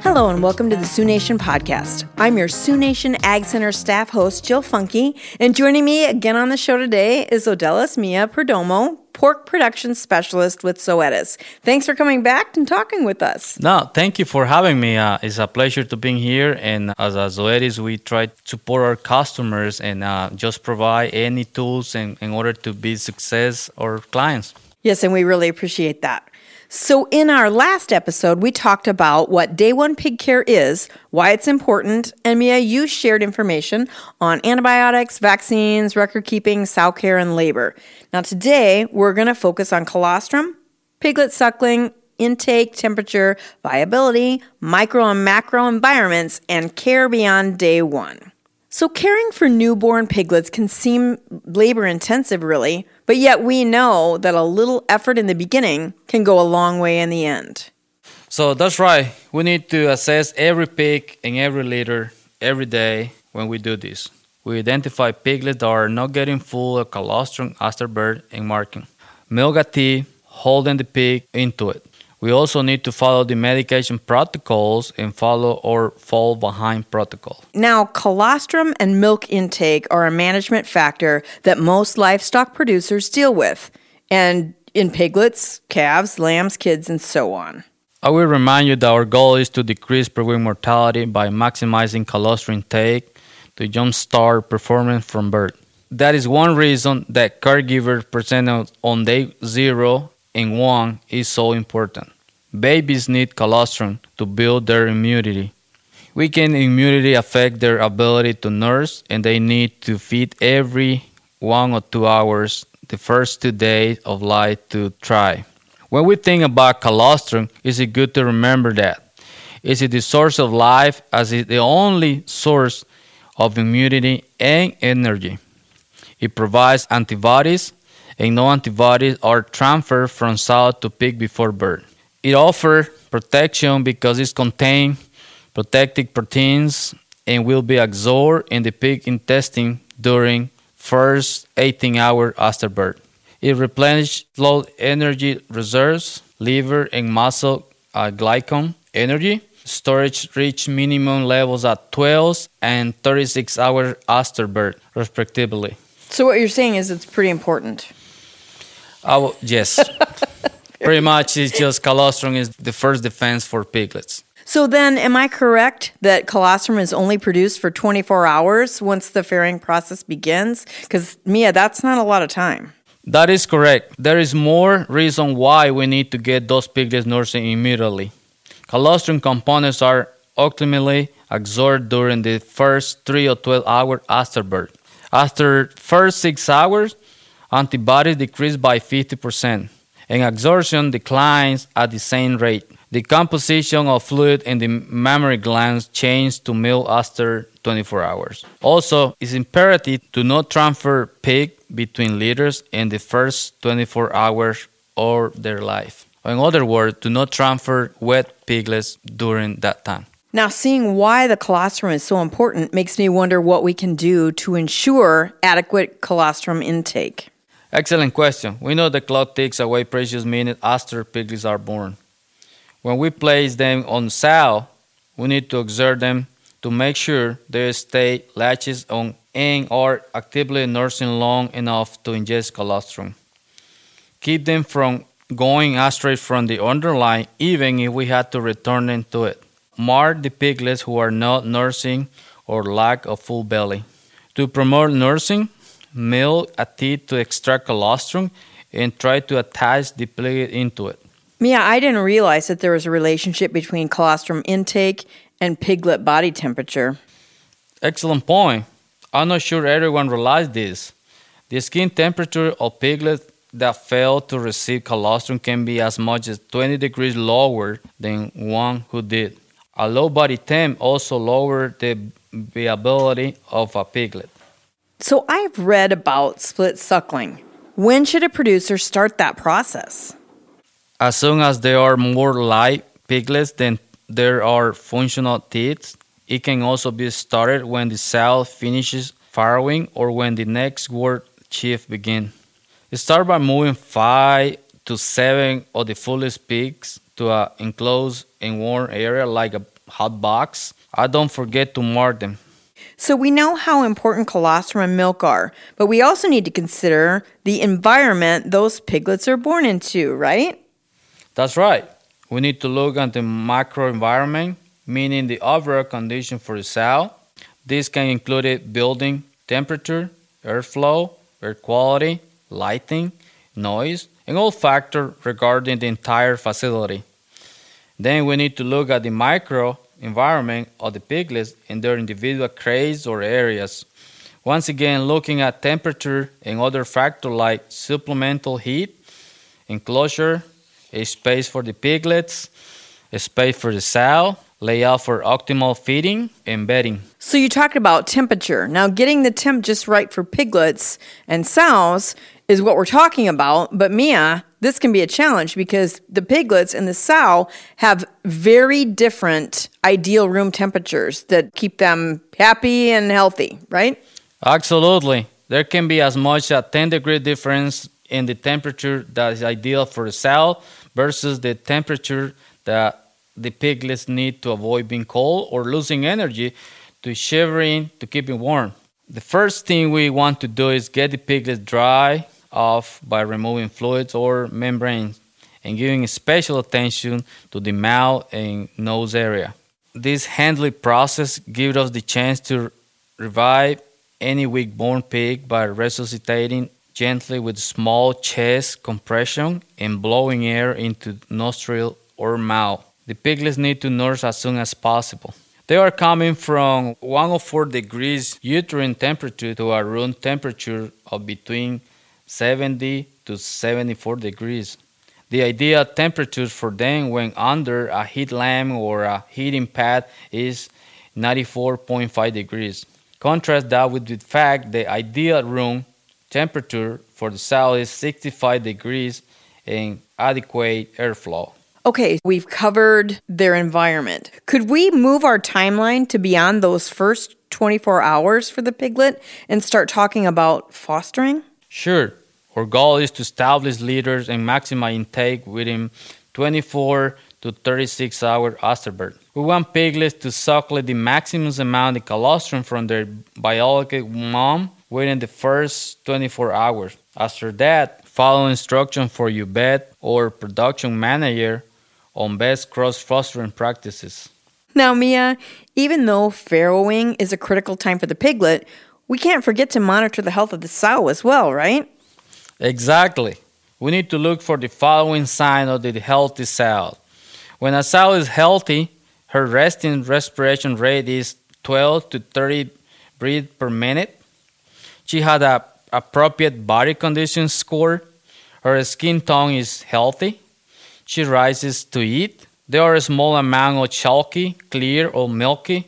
Hello and welcome to the Sioux Nation podcast. I'm your Sioux Nation Ag Center staff host, Jill Funky, and joining me again on the show today is Odelis Mia Perdomo, pork production specialist with Zoetis. Thanks for coming back and talking with us. No, thank you for having me. Uh, it's a pleasure to be here. And as a Zoetis, we try to support our customers and uh, just provide any tools in, in order to be success our clients. Yes, and we really appreciate that. So, in our last episode, we talked about what day one pig care is, why it's important, and Mia, you shared information on antibiotics, vaccines, record keeping, sow care, and labor. Now, today, we're going to focus on colostrum, piglet suckling, intake, temperature, viability, micro and macro environments, and care beyond day one. So, caring for newborn piglets can seem labor intensive, really, but yet we know that a little effort in the beginning can go a long way in the end. So, that's right. We need to assess every pig and every litter every day when we do this. We identify piglets that are not getting full of colostrum after birth and marking. Milk a teat, holding the pig into it. We also need to follow the medication protocols and follow or fall behind protocol. Now, colostrum and milk intake are a management factor that most livestock producers deal with, and in piglets, calves, lambs, kids, and so on. I will remind you that our goal is to decrease pre-wean mortality by maximizing colostrum intake to jumpstart performance from birth. That is one reason that caregivers presented on day zero and one is so important. Babies need colostrum to build their immunity. Weakened immunity affect their ability to nurse and they need to feed every one or two hours the first two days of life to thrive. When we think about colostrum, is it good to remember that? Is it the source of life as it the only source of immunity and energy? It provides antibodies and no antibodies are transferred from sow to pig before birth. It offers protection because it contains protective proteins and will be absorbed in the pig intestine during first 18 hours after birth. It replenishes low energy reserves, liver and muscle uh, glycogen energy. Storage reach minimum levels at 12 and 36 hours after birth, respectively. So, what you're saying is it's pretty important. Oh, yes. Pretty much, it's just colostrum is the first defense for piglets. So then, am I correct that colostrum is only produced for 24 hours once the farrowing process begins? Because Mia, that's not a lot of time. That is correct. There is more reason why we need to get those piglets nursing immediately. Colostrum components are optimally absorbed during the first 3 or 12 hours after birth. After first 6 hours, antibodies decrease by 50%, and absorption declines at the same rate. The composition of fluid in the mammary glands changes to milk after 24 hours. Also, it's imperative to not transfer pig between litters in the first 24 hours of their life. In other words, do not transfer wet piglets during that time. Now, seeing why the colostrum is so important makes me wonder what we can do to ensure adequate colostrum intake. Excellent question. We know the clock takes away precious minutes after piglets are born. When we place them on sow, we need to exert them to make sure they stay latches on and are actively nursing long enough to ingest colostrum. Keep them from going astray from the underline, even if we had to return them to it. Mark the piglets who are not nursing or lack a full belly. To promote nursing, milk a teat to extract colostrum and try to attach the piglet into it. Mia, I didn't realize that there was a relationship between colostrum intake and piglet body temperature. Excellent point. I'm not sure everyone realized this. The skin temperature of piglets that fail to receive colostrum can be as much as 20 degrees lower than one who did. A low body temp also lowers the viability of a piglet. So I've read about split suckling. When should a producer start that process? As soon as there are more live piglets than there are functional teats, it can also be started when the sow finishes farrowing or when the next word shift begins. Start by moving five to seven of the fullest pigs to an enclosed and warm area like a hot box. I don't forget to mark them. So we know how important colostrum and milk are, but we also need to consider the environment those piglets are born into, right? That's right. We need to look at the microenvironment, meaning the overall condition for the cell. This can include building temperature, airflow, air quality, lighting, noise, and all factors regarding the entire facility. Then we need to look at the micro environment of the piglets in their individual crates or areas. Once again, looking at temperature and other factors like supplemental heat, enclosure, a space for the piglets, a space for the sow, layout for optimal feeding, and bedding. So you talked about temperature. Now, getting the temp just right for piglets and sows is what we're talking about. But Mia, this can be a challenge because the piglets and the sow have very different ideal room temperatures that keep them happy and healthy, right? Absolutely. There can be as much as 10 degree difference in the temperature that is ideal for the sow versus the temperature that the piglets need to avoid being cold or losing energy to shivering to keep it warm. The first thing we want to do is get the piglets dry off by removing fluids or membranes and giving special attention to the mouth and nose area. This handling process gives us the chance to revive any weak born pig by resuscitating gently with small chest compression and blowing air into nostril or mouth. The piglets need to nurse as soon as possible. They are coming from 104 degrees uterine temperature to a room temperature of between 70 to 74 degrees. The ideal temperature for them when under a heat lamp or a heating pad is 94.5 degrees. Contrast that with the fact the ideal room temperature for the sow is 65 degrees and adequate airflow. Okay, we've covered their environment. Could we move our timeline to beyond those first 24 hours for the piglet and start talking about fostering? Sure. Our goal is to establish litters and maximize intake within 24 to 36 hours afterbirth. We want piglets to suckle the maximum amount of colostrum from their biological mom within the first 24 hours. After that, follow instruction for your vet or production manager on best cross fostering practices. Now, Mia, even though farrowing is a critical time for the piglet, we can't forget to monitor the health of the sow as well, right? Exactly. We need to look for the following sign of the healthy cell. When a cell is healthy, her resting respiration rate is 12 to 30 breaths per minute. She had a appropriate body condition score. Her skin tone is healthy. She rises to eat. There are a small amount of chalky, clear, or milky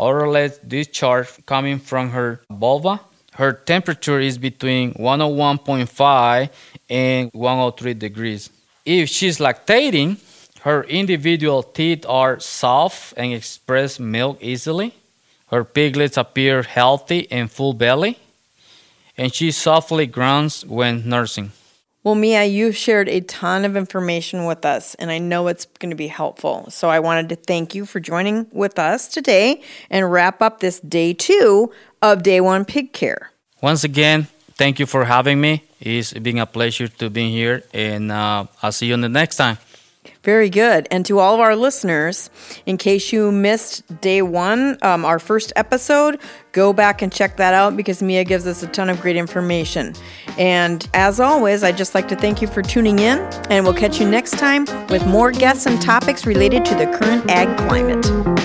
odorless discharge coming from her vulva. Her temperature is between 101.5 and 103 degrees. If she's lactating, her individual teats are soft and express milk easily. Her piglets appear healthy and full belly, and she softly grunts when nursing. Well, Mia, you've shared a ton of information with us, and I know it's going to be helpful. So I wanted to thank you for joining with us today and wrap up this day two of Day One Pig Care. Once again, thank you for having me. It's been a pleasure to be here, and uh, I'll see you on the next time. Very good. And to all of our listeners, in case you missed day one, um, our first episode, go back and check that out because Mia gives us a ton of great information. And as always, I'd just like to thank you for tuning in, and we'll catch you next time with more guests and topics related to the current ag climate.